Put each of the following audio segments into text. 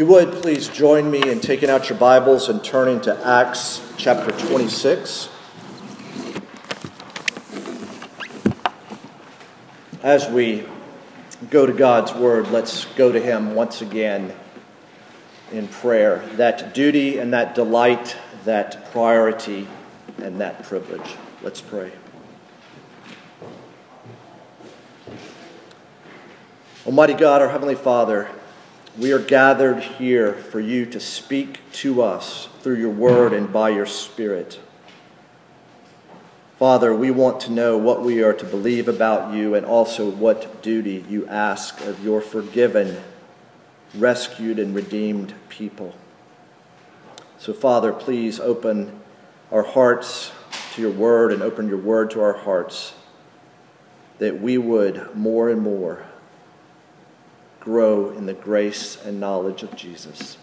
you would, please join me in taking out your Bibles and turning to Acts chapter 26. As we go to God's Word, let's go to Him once again in prayer. That duty and that delight, that priority and that privilege. Let's pray. Almighty God, our Heavenly Father, we are gathered here for you to speak to us through your word and by your spirit. Father, we want to know what we are to believe about you and also what duty you ask of your forgiven, rescued, and redeemed people. So, Father, please open our hearts to your word and open your word to our hearts that we would more and more grow in the grace and knowledge of Jesus.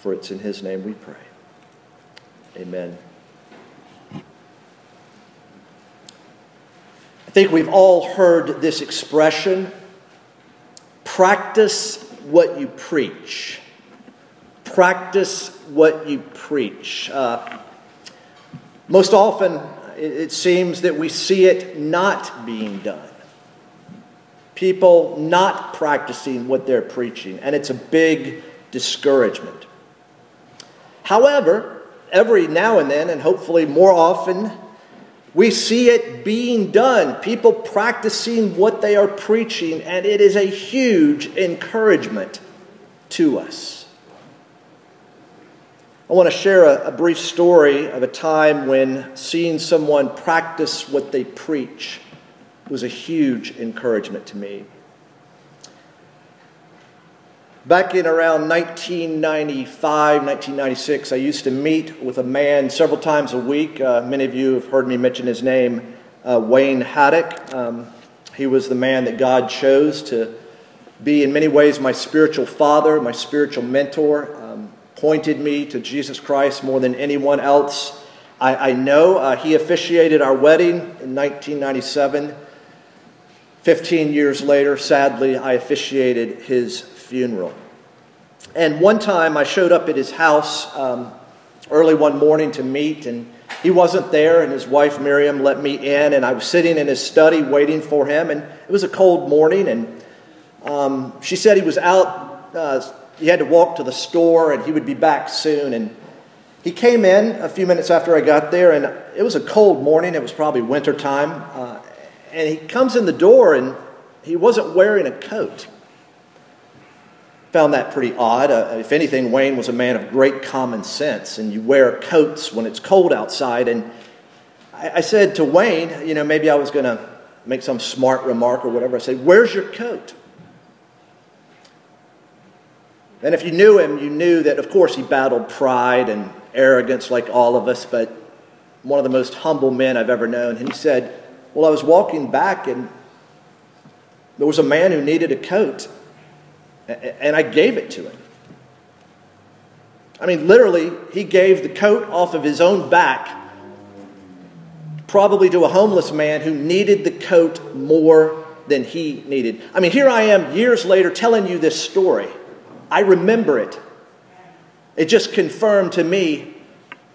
For it's in his name we pray. Amen. I think we've all heard this expression practice what you preach. Practice what you preach. Uh, most often, it seems that we see it not being done. People not practicing what they're preaching, and it's a big discouragement. However, every now and then, and hopefully more often, we see it being done, people practicing what they are preaching, and it is a huge encouragement to us. I want to share a, a, brief story of a time when seeing someone practice what they preach was a huge encouragement to me. Back in around 1995, 1996, I used to meet with a man several times a week. Uh, many of you have heard me mention his name, uh, Wayne Haddock. Um, he was the man that God chose to be, in many ways, my spiritual father, my spiritual mentor pointed me to Jesus Christ more than anyone else. I, I know uh, he officiated our wedding in 1997. 15 years later, sadly, I officiated his funeral. And one time I showed up at his house um, early one morning to meet, and he wasn't there, and his wife Miriam let me in, and I was sitting in his study waiting for him, and it was a cold morning, and um, she said he was out uh, he had to walk to the store and he would be back soon. And he came in a few minutes after I got there, and it was a cold morning. It was probably winter time. Uh, and he comes in the door and he wasn't wearing a coat. Found that pretty odd. Uh, if anything, Wayne was a man of great common sense, and you wear coats when it's cold outside. And I, I said to Wayne, you know, maybe I was going to make some smart remark or whatever. I said, Where's your coat? And if you knew him, you knew that, of course, he battled pride and arrogance like all of us, but one of the most humble men I've ever known. And he said, Well, I was walking back and there was a man who needed a coat, and I gave it to him. I mean, literally, he gave the coat off of his own back, probably to a homeless man who needed the coat more than he needed. I mean, here I am years later telling you this story. I remember it. It just confirmed to me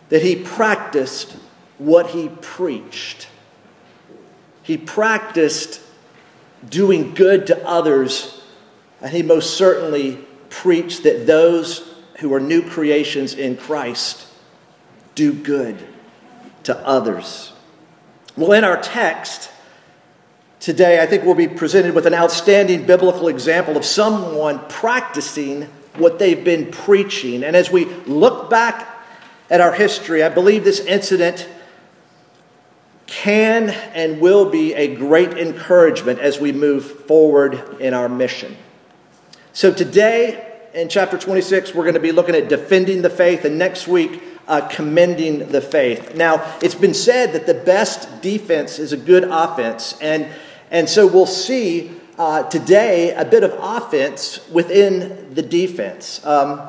that he practiced what he preached. He practiced doing good to others, and he most certainly preached that those who are new creations in Christ do good to others. Well, in our text, Today, I think we'll be presented with an outstanding biblical example of someone practicing what they've been preaching. And as we look back at our history, I believe this incident can and will be a great encouragement as we move forward in our mission. So, today in chapter 26, we're going to be looking at defending the faith, and next week, uh, commending the faith. Now, it's been said that the best defense is a good offense, and and so we'll see uh, today a bit of offense within the defense. Um,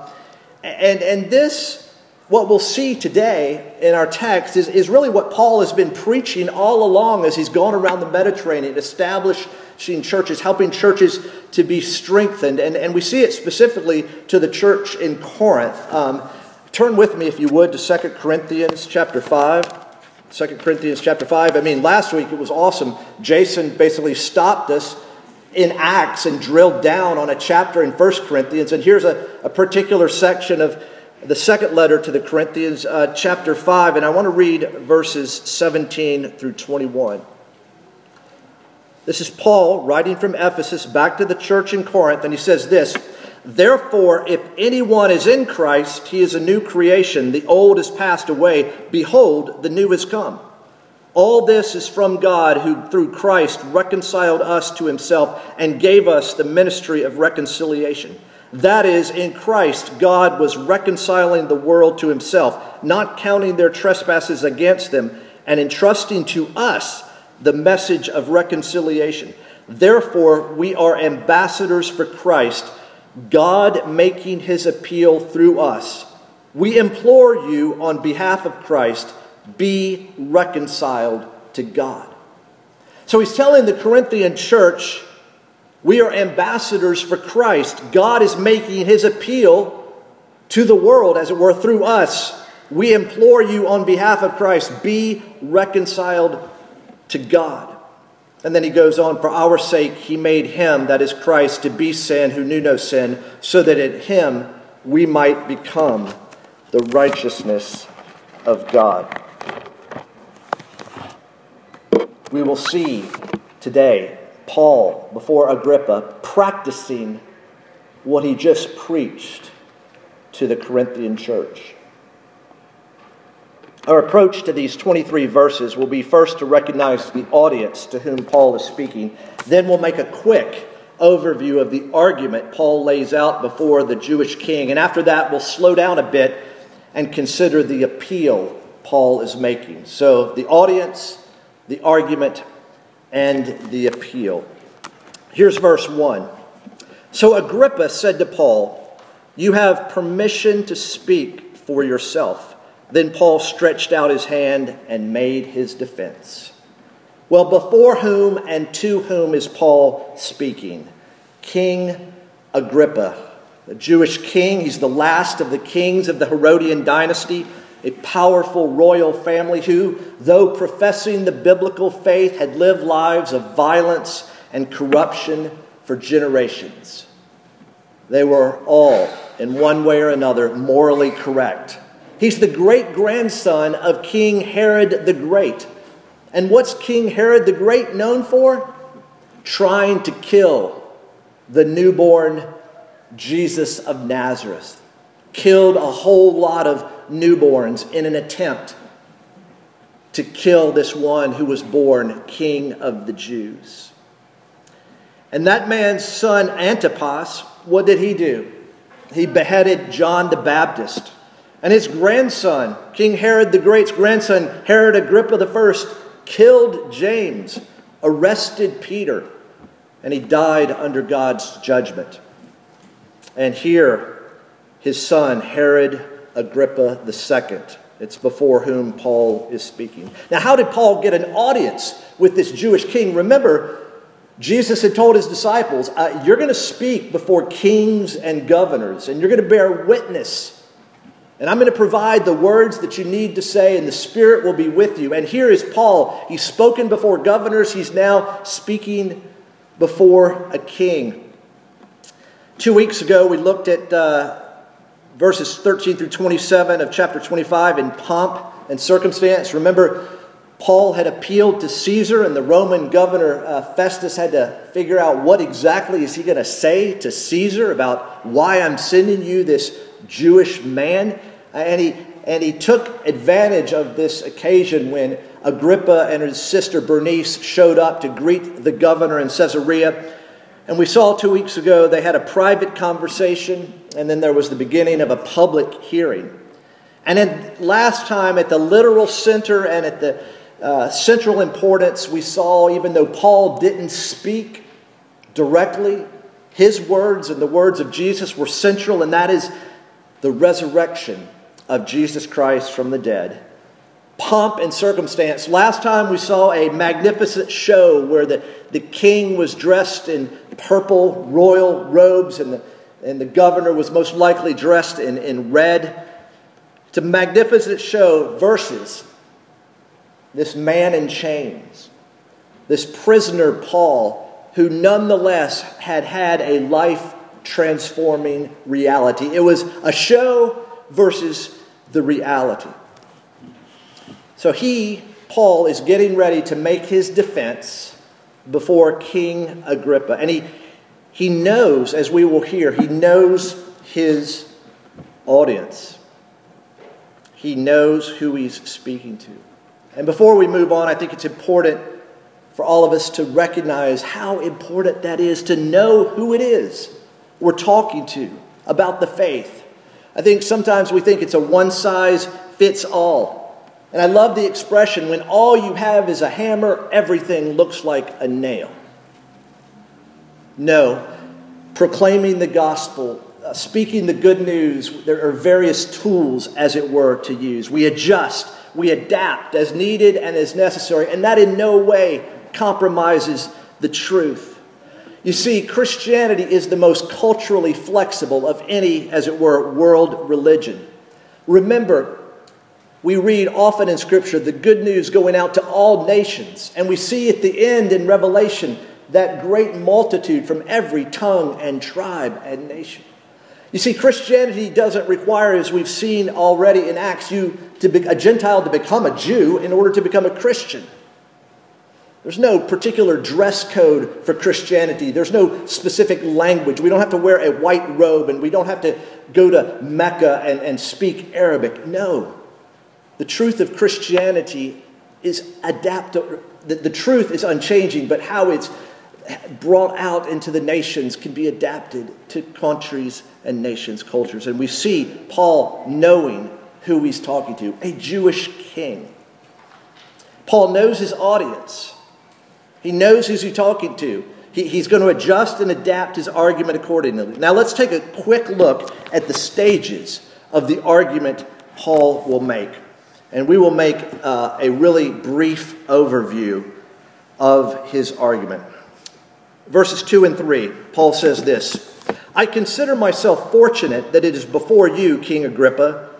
and, and this, what we'll see today in our text, is, is really what Paul has been preaching all along as he's gone around the Mediterranean, establishing churches, helping churches to be strengthened. And, and we see it specifically to the church in Corinth. Um, turn with me, if you would, to 2 Corinthians chapter 5. 2 Corinthians chapter 5. I mean, last week it was awesome. Jason basically stopped us in Acts and drilled down on a chapter in 1 Corinthians. And here's a, a particular section of the second letter to the Corinthians, uh, chapter 5, and I want to read verses 17 through 21. This is Paul writing from Ephesus back to the church in Corinth, and he says this Therefore, if anyone is in Christ, he is a new creation. The old has passed away. Behold, the new has come. All this is from God, who through Christ reconciled us to himself and gave us the ministry of reconciliation. That is, in Christ, God was reconciling the world to himself, not counting their trespasses against them, and entrusting to us the message of reconciliation. Therefore, we are ambassadors for Christ God making his appeal through us. We implore you on behalf of Christ, be reconciled to God. So he's telling the Corinthian church, we are ambassadors for Christ. God is making his appeal to the world, as it were, through us. We implore you on behalf of Christ, be reconciled to God. And then he goes on, For our sake he made him, that is Christ, to be sin who knew no sin, so that in him we might become the righteousness of God. We will see today Paul before Agrippa practicing what he just preached to the Corinthian church. Our approach to these 23 verses will be first to recognize the audience to whom Paul is speaking. Then we'll make a quick overview of the argument Paul lays out before the Jewish king. And after that, we'll slow down a bit and consider the appeal Paul is making. So, the audience, the argument, and the appeal. Here's verse 1. So Agrippa said to Paul, You have permission to speak for yourself. Then Paul stretched out his hand and made his defense. Well, before whom and to whom is Paul speaking? King Agrippa, the Jewish king. He's the last of the kings of the Herodian dynasty, a powerful royal family who, though professing the biblical faith, had lived lives of violence and corruption for generations. They were all, in one way or another, morally correct. He's the great grandson of King Herod the Great. And what's King Herod the Great known for? Trying to kill the newborn Jesus of Nazareth. Killed a whole lot of newborns in an attempt to kill this one who was born king of the Jews. And that man's son, Antipas, what did he do? He beheaded John the Baptist. And his grandson, King Herod the Great's grandson, Herod Agrippa I, killed James, arrested Peter, and he died under God's judgment. And here, his son, Herod Agrippa II. It's before whom Paul is speaking. Now, how did Paul get an audience with this Jewish king? Remember, Jesus had told his disciples, uh, You're going to speak before kings and governors, and you're going to bear witness and I'm going to provide the words that you need to say, and the Spirit will be with you. And here is Paul. He's spoken before governors, he's now speaking before a king. Two weeks ago, we looked at uh, verses 13 through 27 of chapter 25 in pomp and circumstance. Remember, Paul had appealed to Caesar, and the Roman governor uh, Festus had to figure out what exactly is he going to say to Caesar about why I'm sending you this Jewish man. And he, and he took advantage of this occasion when Agrippa and his sister Bernice showed up to greet the governor in Caesarea. And we saw two weeks ago they had a private conversation, and then there was the beginning of a public hearing. And then last time, at the literal center and at the uh, central importance, we saw even though Paul didn't speak directly, his words and the words of Jesus were central, and that is the resurrection of Jesus Christ from the dead. Pomp and circumstance. Last time we saw a magnificent show where the, the king was dressed in purple royal robes and the, and the governor was most likely dressed in, in red. It's a magnificent show versus this man in chains, this prisoner Paul, who nonetheless had had a life transforming reality. It was a show versus the reality. So he, Paul, is getting ready to make his defense before King Agrippa. And he, he knows, as we will hear, he knows his audience. He knows who he's speaking to. And before we move on, I think it's important for all of us to recognize how important that is to know who it is we're talking to about the faith. I think sometimes we think it's a one size fits all. And I love the expression when all you have is a hammer, everything looks like a nail. No, proclaiming the gospel, uh, speaking the good news, there are various tools, as it were, to use. We adjust, we adapt as needed and as necessary, and that in no way compromises the truth. You see, Christianity is the most culturally flexible of any, as it were, world religion. Remember, we read often in Scripture the good news going out to all nations, and we see at the end in Revelation that great multitude from every tongue and tribe and nation. You see, Christianity doesn't require, as we've seen already in Acts, you to be a Gentile to become a Jew in order to become a Christian. There's no particular dress code for Christianity. There's no specific language. We don't have to wear a white robe and we don't have to go to Mecca and, and speak Arabic. No. The truth of Christianity is adaptable. The, the truth is unchanging, but how it's brought out into the nations can be adapted to countries and nations' cultures. And we see Paul knowing who he's talking to a Jewish king. Paul knows his audience, he knows who he's talking to. He, he's going to adjust and adapt his argument accordingly. Now, let's take a quick look at the stages of the argument Paul will make. And we will make uh, a really brief overview of his argument. Verses 2 and 3, Paul says this I consider myself fortunate that it is before you, King Agrippa,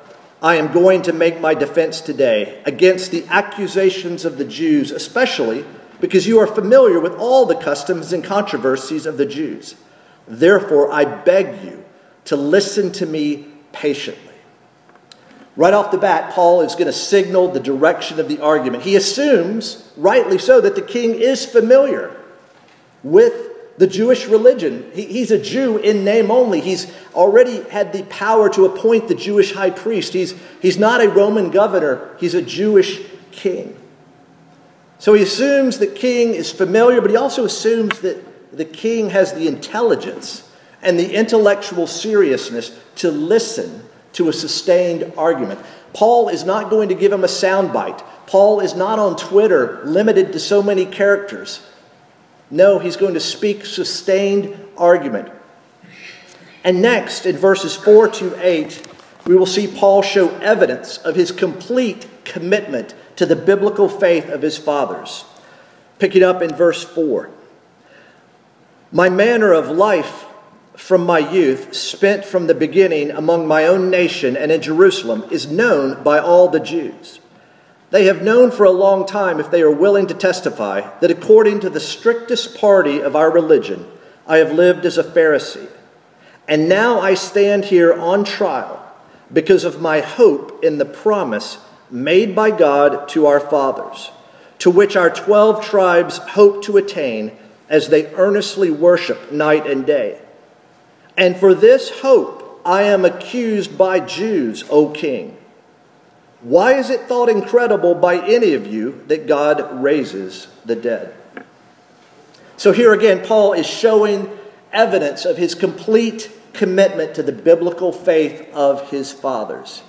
I am going to make my defense today against the accusations of the Jews, especially because you are familiar with all the customs and controversies of the Jews. Therefore, I beg you to listen to me patiently. Right off the bat, Paul is going to signal the direction of the argument. He assumes, rightly so, that the king is familiar with the Jewish religion. He, he's a Jew in name only. He's already had the power to appoint the Jewish high priest. He's, he's not a Roman governor, he's a Jewish king. So he assumes the king is familiar, but he also assumes that the king has the intelligence and the intellectual seriousness to listen to a sustained argument. Paul is not going to give him a soundbite. Paul is not on Twitter limited to so many characters. No, he's going to speak sustained argument. And next, in verses 4 to 8, we will see Paul show evidence of his complete commitment to the biblical faith of his fathers. Picking up in verse 4 My manner of life from my youth, spent from the beginning among my own nation and in Jerusalem, is known by all the Jews. They have known for a long time, if they are willing to testify, that according to the strictest party of our religion, I have lived as a Pharisee. And now I stand here on trial because of my hope in the promise made by God to our fathers, to which our twelve tribes hope to attain as they earnestly worship night and day. And for this hope I am accused by Jews, O king. Why is it thought incredible by any of you that God raises the dead? So here again, Paul is showing evidence of his complete commitment to the biblical faith of his fathers.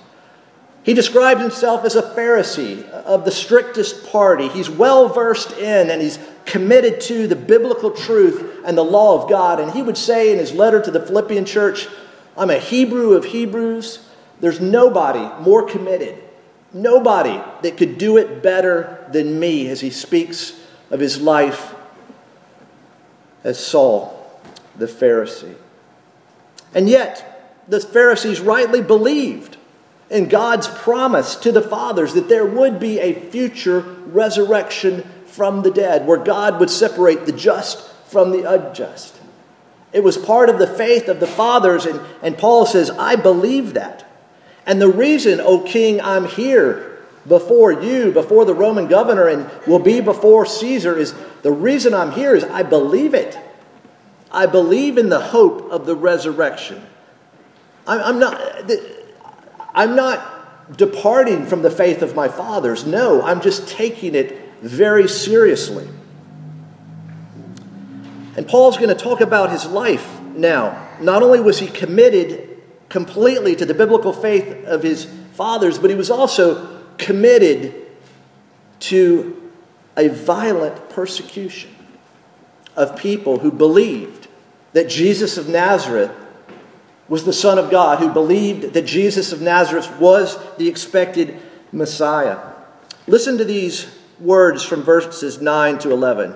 He describes himself as a Pharisee of the strictest party. He's well versed in and he's committed to the biblical truth and the law of God. And he would say in his letter to the Philippian church, I'm a Hebrew of Hebrews. There's nobody more committed, Nobody that could do it better than me as he speaks of his life as Saul, the Pharisee. And yet, the Pharisees rightly believed in God's promise to the fathers that there would be a future resurrection from the dead, where God would separate the just from the unjust. It was part of the faith of the fathers, and, and Paul says, I believe that. And the reason, O king, I'm here before you, before the Roman governor, and will be before Caesar is the reason I'm here is I believe it. I believe in the hope of the resurrection. I'm not, I'm not departing from the faith of my fathers. No, I'm just taking it very seriously. And Paul's going to talk about his life now. Not only was he committed completely to the biblical faith of his fathers, but he was also committed to a violent persecution of people who believed that Jesus of Nazareth was the Son of God, who believed that Jesus of Nazareth was the expected Messiah. Listen to these words from verses 9 to 11.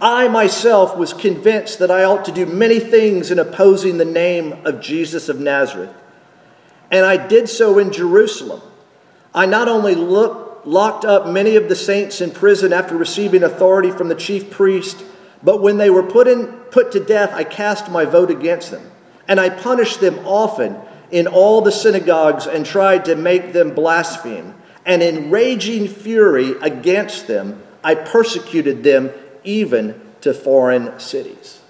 I myself was convinced that I ought to do many things in opposing the name of Jesus of Nazareth. And I did so in Jerusalem. I not only look, locked up many of the saints in prison after receiving authority from the chief priest, but when they were put, in, put to death, I cast my vote against them. And I punished them often in all the synagogues and tried to make them blaspheme. And in raging fury against them, I persecuted them even to foreign cities.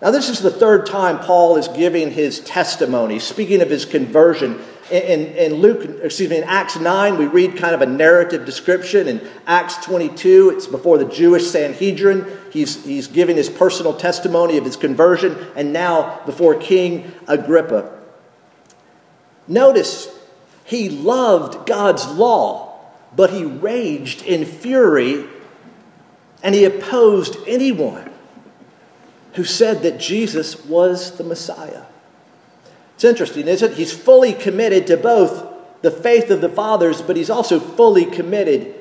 Now, this is the third time Paul is giving his testimony, speaking of his conversion. In, in, Luke, excuse me, in Acts 9, we read kind of a narrative description. In Acts 22, it's before the Jewish Sanhedrin. He's, he's giving his personal testimony of his conversion, and now before King Agrippa. Notice, he loved God's law, but he raged in fury and he opposed anyone who said that Jesus was the Messiah. It's interesting, isn't it? He's fully committed to both the faith of the fathers, but he's also fully committed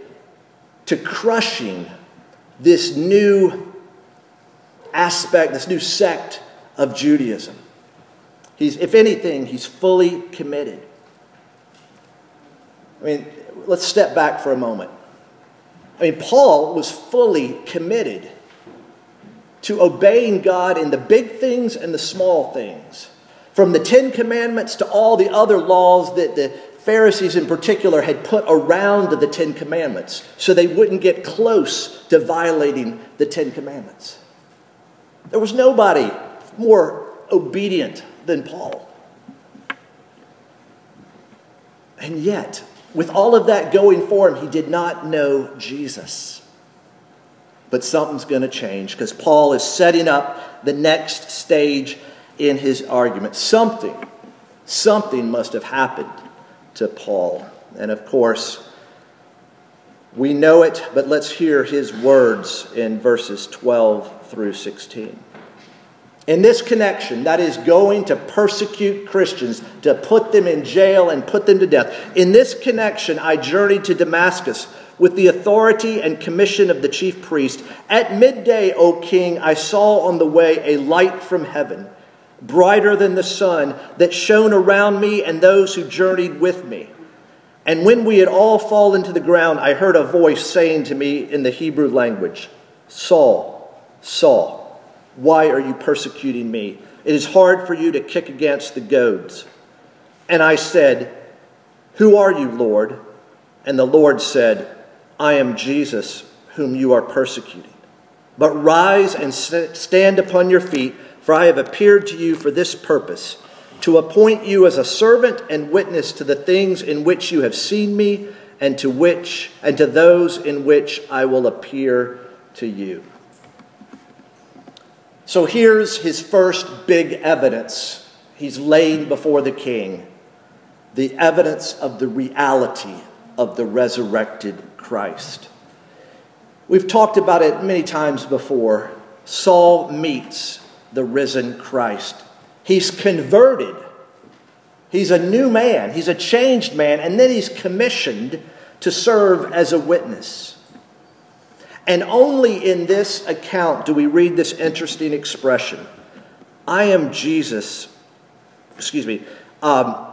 to crushing this new aspect, this new sect of Judaism. He's, if anything, he's fully committed. I mean, let's step back for a moment. I mean, Paul was fully committed to obeying God in the big things and the small things. From the Ten Commandments to all the other laws that the Pharisees in particular had put around the Ten Commandments so they wouldn't get close to violating the Ten Commandments. There was nobody more obedient than Paul. And yet, with all of that going for him, he did not know Jesus. But something's going to change because Paul is setting up the next stage in his argument. Something, something must have happened to Paul. And of course, we know it, but let's hear his words in verses 12 through 16. In this connection, that is going to persecute Christians, to put them in jail and put them to death. In this connection, I journeyed to Damascus with the authority and commission of the chief priest. At midday, O king, I saw on the way a light from heaven, brighter than the sun, that shone around me and those who journeyed with me. And when we had all fallen to the ground, I heard a voice saying to me in the Hebrew language, Saul, Saul. Why are you persecuting me? It is hard for you to kick against the goads. And I said, Who are you, Lord? And the Lord said, I am Jesus, whom you are persecuting. But rise and stand upon your feet, for I have appeared to you for this purpose to appoint you as a servant and witness to the things in which you have seen me and to which and to those in which I will appear to you. So here's his first big evidence he's laying before the king the evidence of the reality of the resurrected Christ. We've talked about it many times before. Saul meets the risen Christ. He's converted He's a new man, he's a changed man, and then he's commissioned to serve as a witness. And only in this account do we read this interesting expression I am Jesus. Excuse me. Um,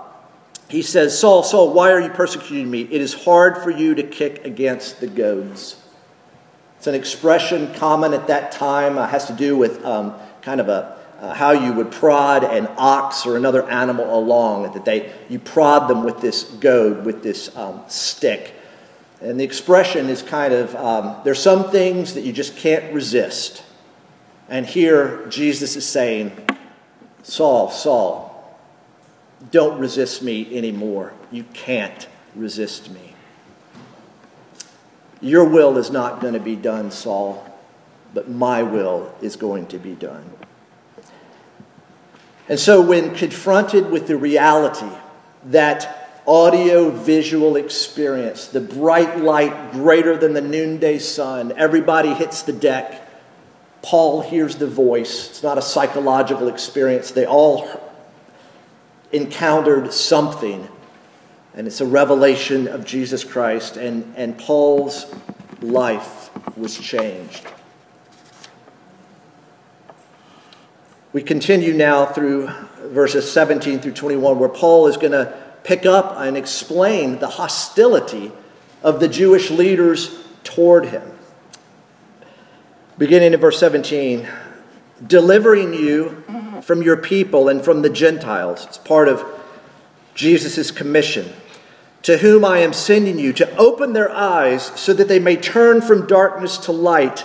he says, Saul, Saul, why are you persecuting me? It is hard for you to kick against the goads. It's an expression common at that time, uh, has to do with um, kind of a uh, how you would prod an ox or another animal along, that they, you prod them with this goad, with this um, stick. And the expression is kind of um, there's some things that you just can't resist. And here Jesus is saying, Saul, Saul, don't resist me anymore. You can't resist me. Your will is not going to be done, Saul, but my will is going to be done. And so, when confronted with the reality that audio visual experience, the bright light greater than the noonday sun, everybody hits the deck, Paul hears the voice. It's not a psychological experience. They all encountered something, and it's a revelation of Jesus Christ, and, and Paul's life was changed. We continue now through verses 17 through 21, where Paul is going to pick up and explain the hostility of the Jewish leaders toward him. Beginning in verse 17, delivering you from your people and from the Gentiles. It's part of Jesus' commission. To whom I am sending you to open their eyes so that they may turn from darkness to light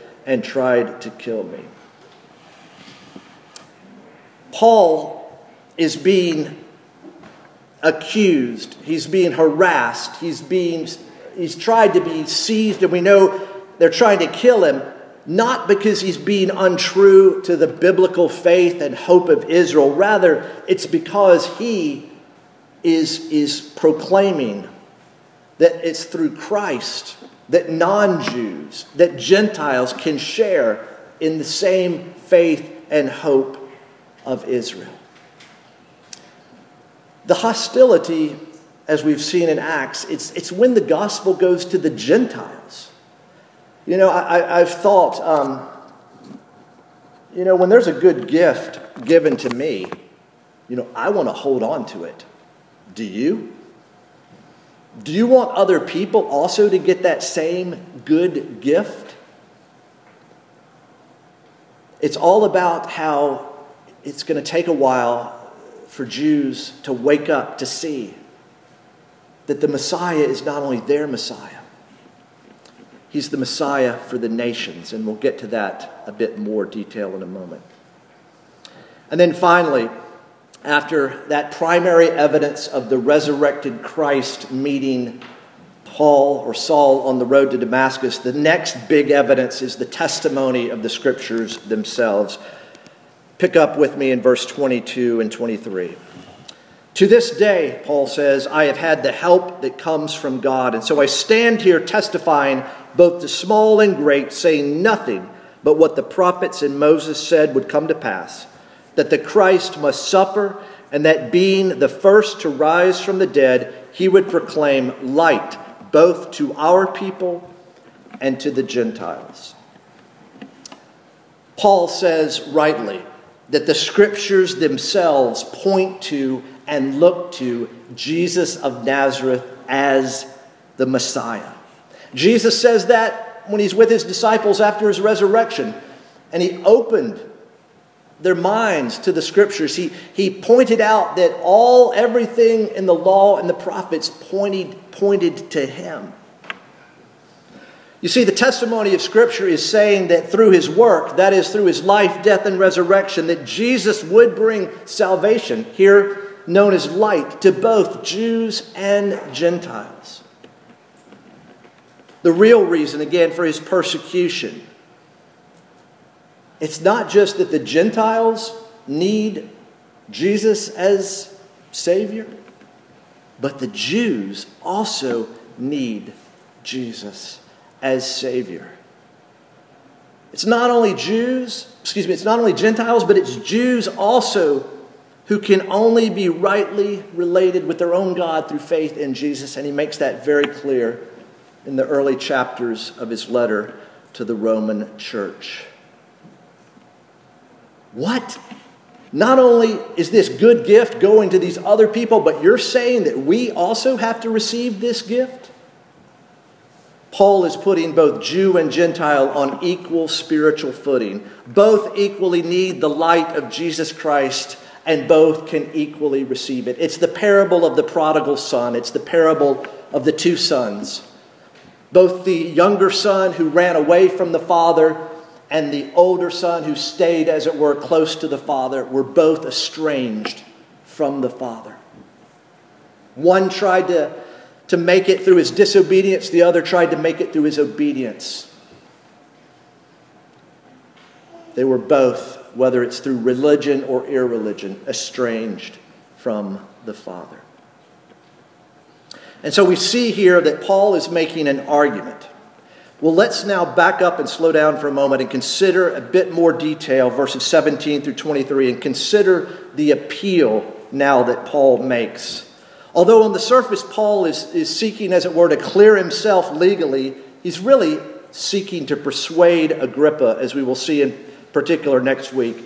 and tried to kill me. Paul is being accused, he's being harassed, he's being he's tried to be seized and we know they're trying to kill him not because he's being untrue to the biblical faith and hope of Israel. Rather it's because he is is proclaiming that it's through Christ that non Jews, that Gentiles can share in the same faith and hope of Israel. The hostility, as we've seen in Acts, it's, it's when the gospel goes to the Gentiles. You know, I, have thought, um, you know, when there's a good gift given to me, you know, I want to hold on to it. Do you? Do you want other people also to get that same good gift? It's all about how it's going to take a while for Jews to wake up to see that the Messiah is not only their Messiah, he's the Messiah for the nations. And we'll get to that a bit more detail in a moment. And then finally, after that primary evidence of the resurrected Christ meeting Paul or Saul on the road to Damascus, the next big evidence is the testimony of the scriptures themselves. Pick up with me in verse 22 and 23. To this day, Paul says, I have had the help that comes from God. And so I stand here testifying, both to small and great, saying nothing but what the prophets and Moses said would come to pass that the Christ must suffer, and that being the first to rise from the dead, he would proclaim light both to our people and to the Gentiles. Paul says rightly that the scriptures themselves point to and look to Jesus of Nazareth as the Messiah. Jesus says that when he's with his disciples after his resurrection, and he opened their minds to the scriptures. He, he pointed out that all, everything in the law and the prophets pointed, pointed to him. You see, the testimony of Scripture is saying that through his work, that is, through his life, death, and resurrection, that Jesus would bring salvation. Here, known as light to both Jews and Gentiles. The real reason, again, for his persecution. It's not just that the Gentiles need Jesus as Savior, but the Jews also need Jesus as Savior. It's not only Jews, excuse me, it's not only Gentiles, but it's Jews also who can only be rightly related with their own God through faith in Jesus. And he makes that very clear in the early chapters of his letter to the Roman church. What? Not only is this good gift going to these other people, but you're saying that we also have to receive this gift? Paul is putting both Jew and Gentile on equal spiritual footing. Both equally need the light of Jesus Christ, and both can equally receive it. It's the parable of the prodigal son, it's the parable of the two sons. Both the younger son who ran away from the father and the older son who stayed, as it were, close to the father were both estranged from the father. One tried to, to make it through his disobedience, the other tried to make it through his obedience. They were both, whether it's through religion or irreligion, estranged from the Father. And so we see here that Paul is making an argument. Well, let's now back up and slow down for a moment and consider a bit more detail, verses 17 through 23, and consider the appeal now that Paul makes. Although on the surface, Paul is, is seeking, as it were, to clear himself legally, he's really seeking to persuade Agrippa, as we will see in particular next week.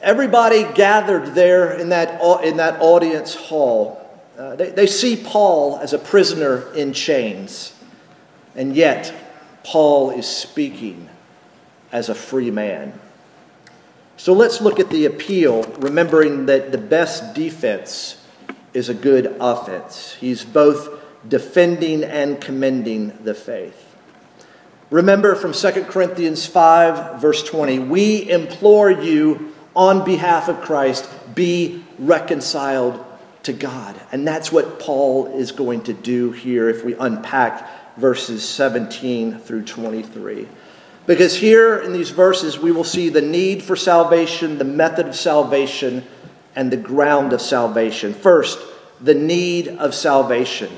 Everybody gathered there in that, in that audience hall uh, they, they see Paul as a prisoner in chains, and yet Paul is speaking as a free man. So let's look at the appeal, remembering that the best defense is a good offense. He's both defending and commending the faith. Remember from 2 Corinthians 5, verse 20, we implore you on behalf of Christ, be reconciled to God. And that's what Paul is going to do here if we unpack verses 17 through 23. Because here in these verses, we will see the need for salvation, the method of salvation, and the ground of salvation. First, the need of salvation,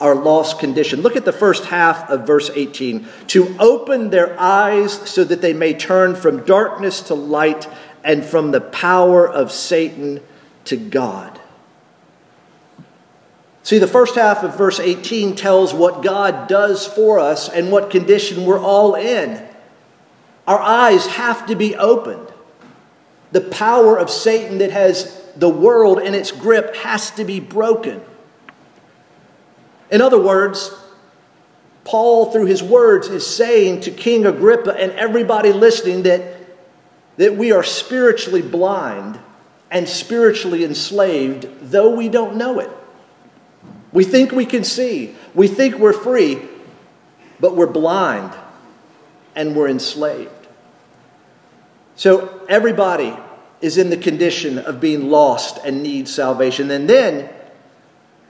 our lost condition. Look at the first half of verse 18 to open their eyes so that they may turn from darkness to light and from the power of Satan to God. See, the first half of verse 18 tells what God does for us and what condition we're all in. Our eyes have to be opened. The power of Satan that has the world in its grip has to be broken. In other words, Paul, through his words, is saying to King Agrippa and everybody listening that, that we are spiritually blind and spiritually enslaved, though we don't know it. We think we can see. We think we're free, but we're blind and we're enslaved. So everybody is in the condition of being lost and needs salvation. And then,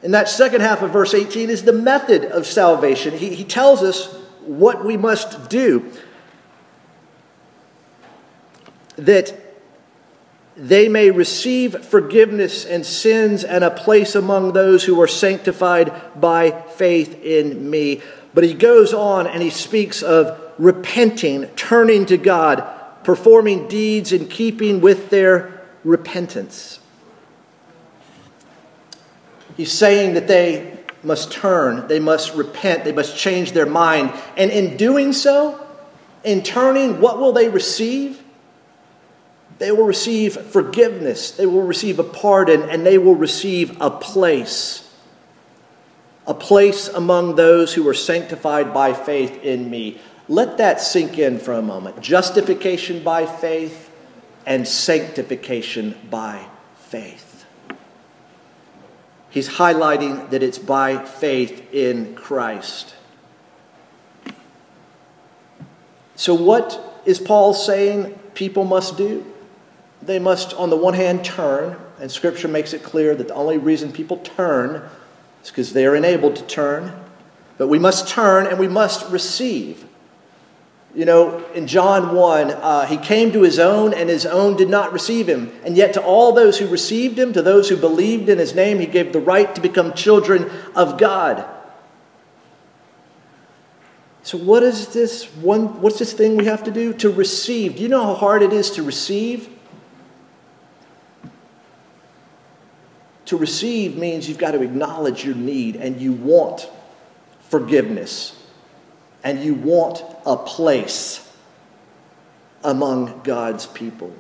in that second half of verse 18, is the method of salvation. He, he tells us what we must do. That they may receive forgiveness and sins and a place among those who are sanctified by faith in me. But he goes on and he speaks of repenting, turning to God, performing deeds in keeping with their repentance. He's saying that they must turn, they must repent, they must change their mind. And in doing so, in turning, what will they receive? They will receive forgiveness, they will receive a pardon, and they will receive a place. A place among those who are sanctified by faith in me. Let that sink in for a moment. Justification by faith and sanctification by faith. He's highlighting that it's by faith in Christ. So, what is Paul saying people must do? They must, on the one hand, turn, and Scripture makes it clear that the only reason people turn is because they are enabled to turn. But we must turn and we must receive. You know, in John 1, uh, he came to his own, and his own did not receive him. And yet, to all those who received him, to those who believed in his name, he gave the right to become children of God. So, what is this one? What's this thing we have to do? To receive. Do you know how hard it is to receive? To receive means you've got to acknowledge your need and you want forgiveness and you want a place among God's people.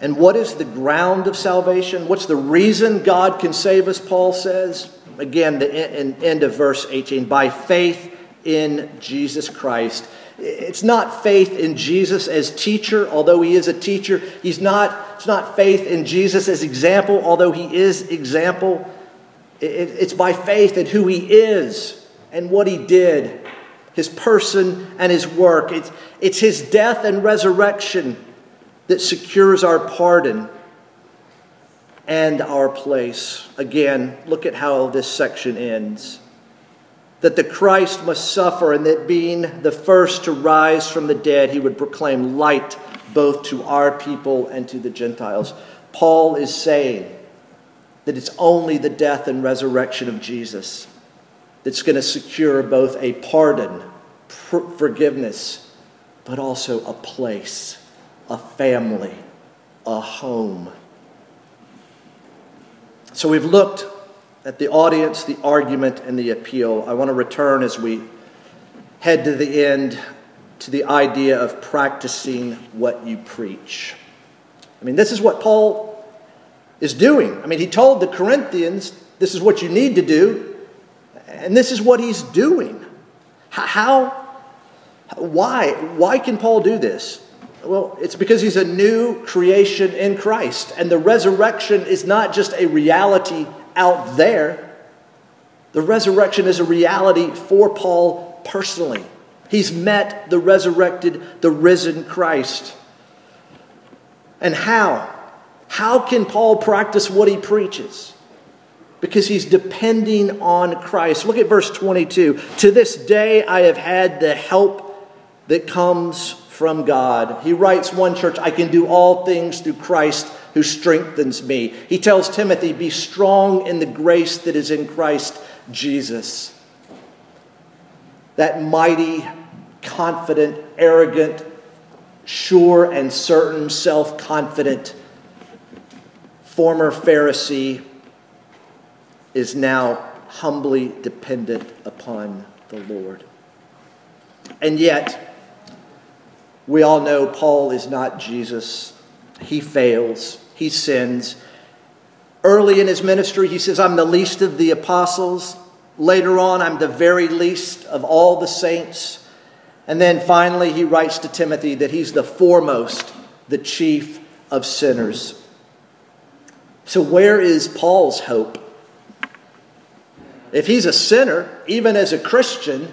And what is the ground of salvation? What's the reason God can save us, Paul says? Again, the end of verse 18 by faith in Jesus Christ. It's not faith in Jesus as teacher, although he is a teacher. He's not, it's not faith in Jesus as example, although he is example. It's by faith in who he is and what he did, his person and his work. It's, it's his death and resurrection that secures our pardon and our place. Again, look at how this section ends. That the Christ must suffer, and that being the first to rise from the dead, he would proclaim light both to our people and to the Gentiles. Paul is saying that it's only the death and resurrection of Jesus that's going to secure both a pardon, forgiveness, but also a place, a family, a home. So we've looked at the audience, the argument, and the appeal. I want to return as we head to the end to the idea of practicing what you preach. I mean, this is what Paul is doing. I mean, he told the Corinthians, this is what you need to do. And this is what he's doing. How? Why? Why can Paul do this? Well, it's because he's a new creation in Christ. And the resurrection is not just a reality out there, the resurrection is a reality for Paul personally. He's met the resurrected, the risen Christ. And how? How can Paul practice what he preaches? because he's depending on Christ. Look at verse 22. To this day, I have had the help that comes from God. He writes one church, I can do all things through Christ who strengthens me. He tells Timothy, Be strong in the grace that is in Christ Jesus. That mighty, confident, arrogant, sure and certain, self confident former Pharisee is now humbly dependent upon the Lord. And yet, we all know Paul is not Jesus. He fails, he sins. Early in his ministry, he says, I'm the least of the apostles. Later on, I'm the very least of all the saints. And then finally, he writes to Timothy that he's the foremost, the chief of sinners. So, where is Paul's hope? If he's a sinner, even as a Christian,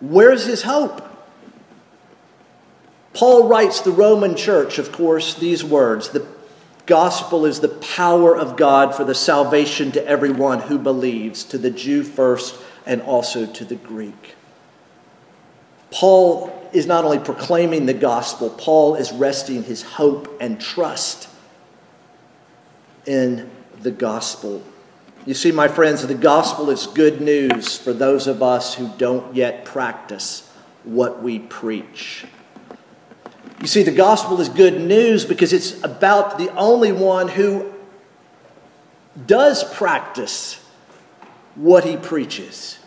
where's his hope? Paul writes the Roman church, of course, these words The gospel is the power of God for the salvation to everyone who believes, to the Jew first and also to the Greek. Paul is not only proclaiming the gospel, Paul is resting his hope and trust in the gospel. You see, my friends, the gospel is good news for those of us who don't yet practice what we preach. You see, the gospel is good news because it's about the only one who does practice what he preaches.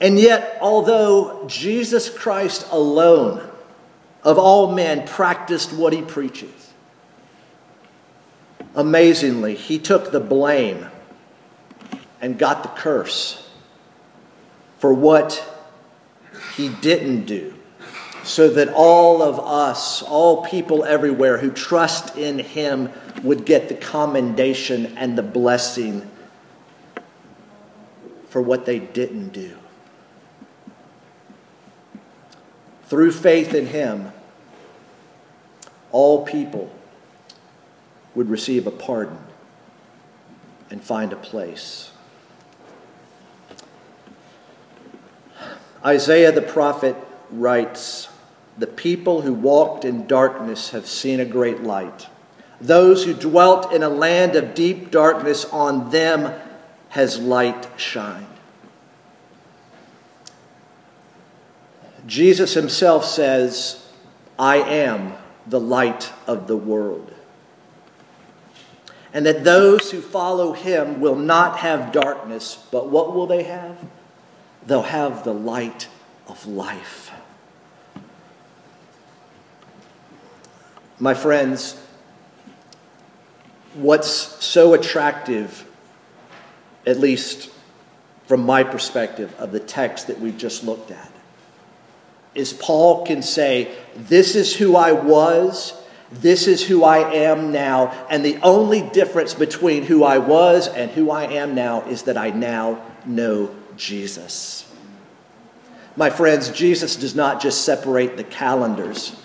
And yet, although Jesus Christ alone of all men practiced what he preaches, Amazingly, he took the blame and got the curse for what he didn't do, so that all of us, all people everywhere who trust in him, would get the commendation and the blessing for what they didn't do. Through faith in him, all people would receive a pardon and find a place. Isaiah the prophet writes, The people who walked in darkness have seen a great light. Those who dwelt in a land of deep darkness, on them has light shined. Jesus himself says, I am the light of the world. And that those who follow him will not have darkness, but what will they have? They'll have the light of life. My friends, what's so attractive, at least from my perspective, of the text that we've just looked at, is Paul can say, This is who I was, this is who I am now, and the only difference between who I was and who I am now is that I now know Jesus. My friends, Jesus does not just separate the calendars.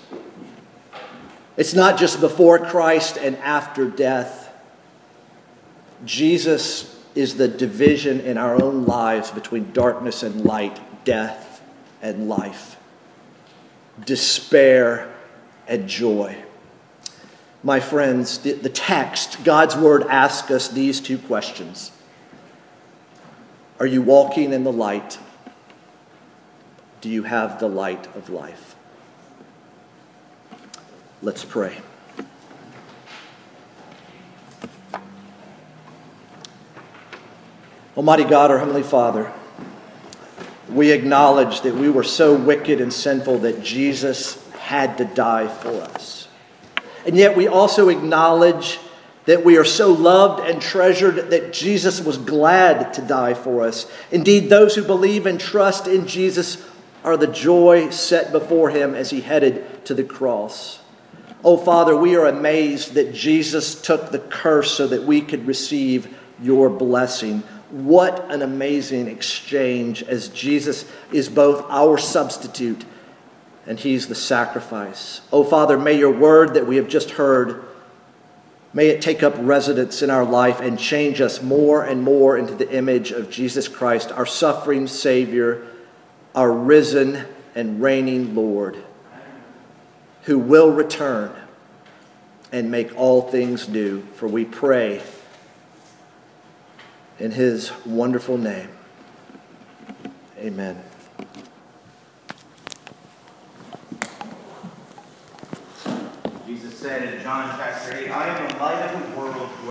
It's not just before Christ and after death. Jesus is the division in our own lives between darkness and light, death and life despair, and joy. My friends, the, text, God's word, asks us these two questions Are you walking in the light? Do you have the light of life? Let's pray. Almighty God, our Heavenly Father, we acknowledge that we were so wicked and sinful that Jesus had to die for us. And yet we also acknowledge that we are so loved and treasured that Jesus was glad to die for us. Indeed, those who believe and trust in Jesus are the joy set before him as he headed to the cross. Oh, Father, we are amazed that Jesus took the curse so that we could receive your blessing. What an amazing exchange as Jesus is both our substitute and he's the sacrifice. Oh, Father, may your word that we have just heard May it take up residence in our life and change us more and more into the image of Jesus Christ, our suffering Savior, our risen and reigning Lord, who will return and make all things new. For we pray in his wonderful name. Amen. Jesus said in John chapter 8, I am the light of the world.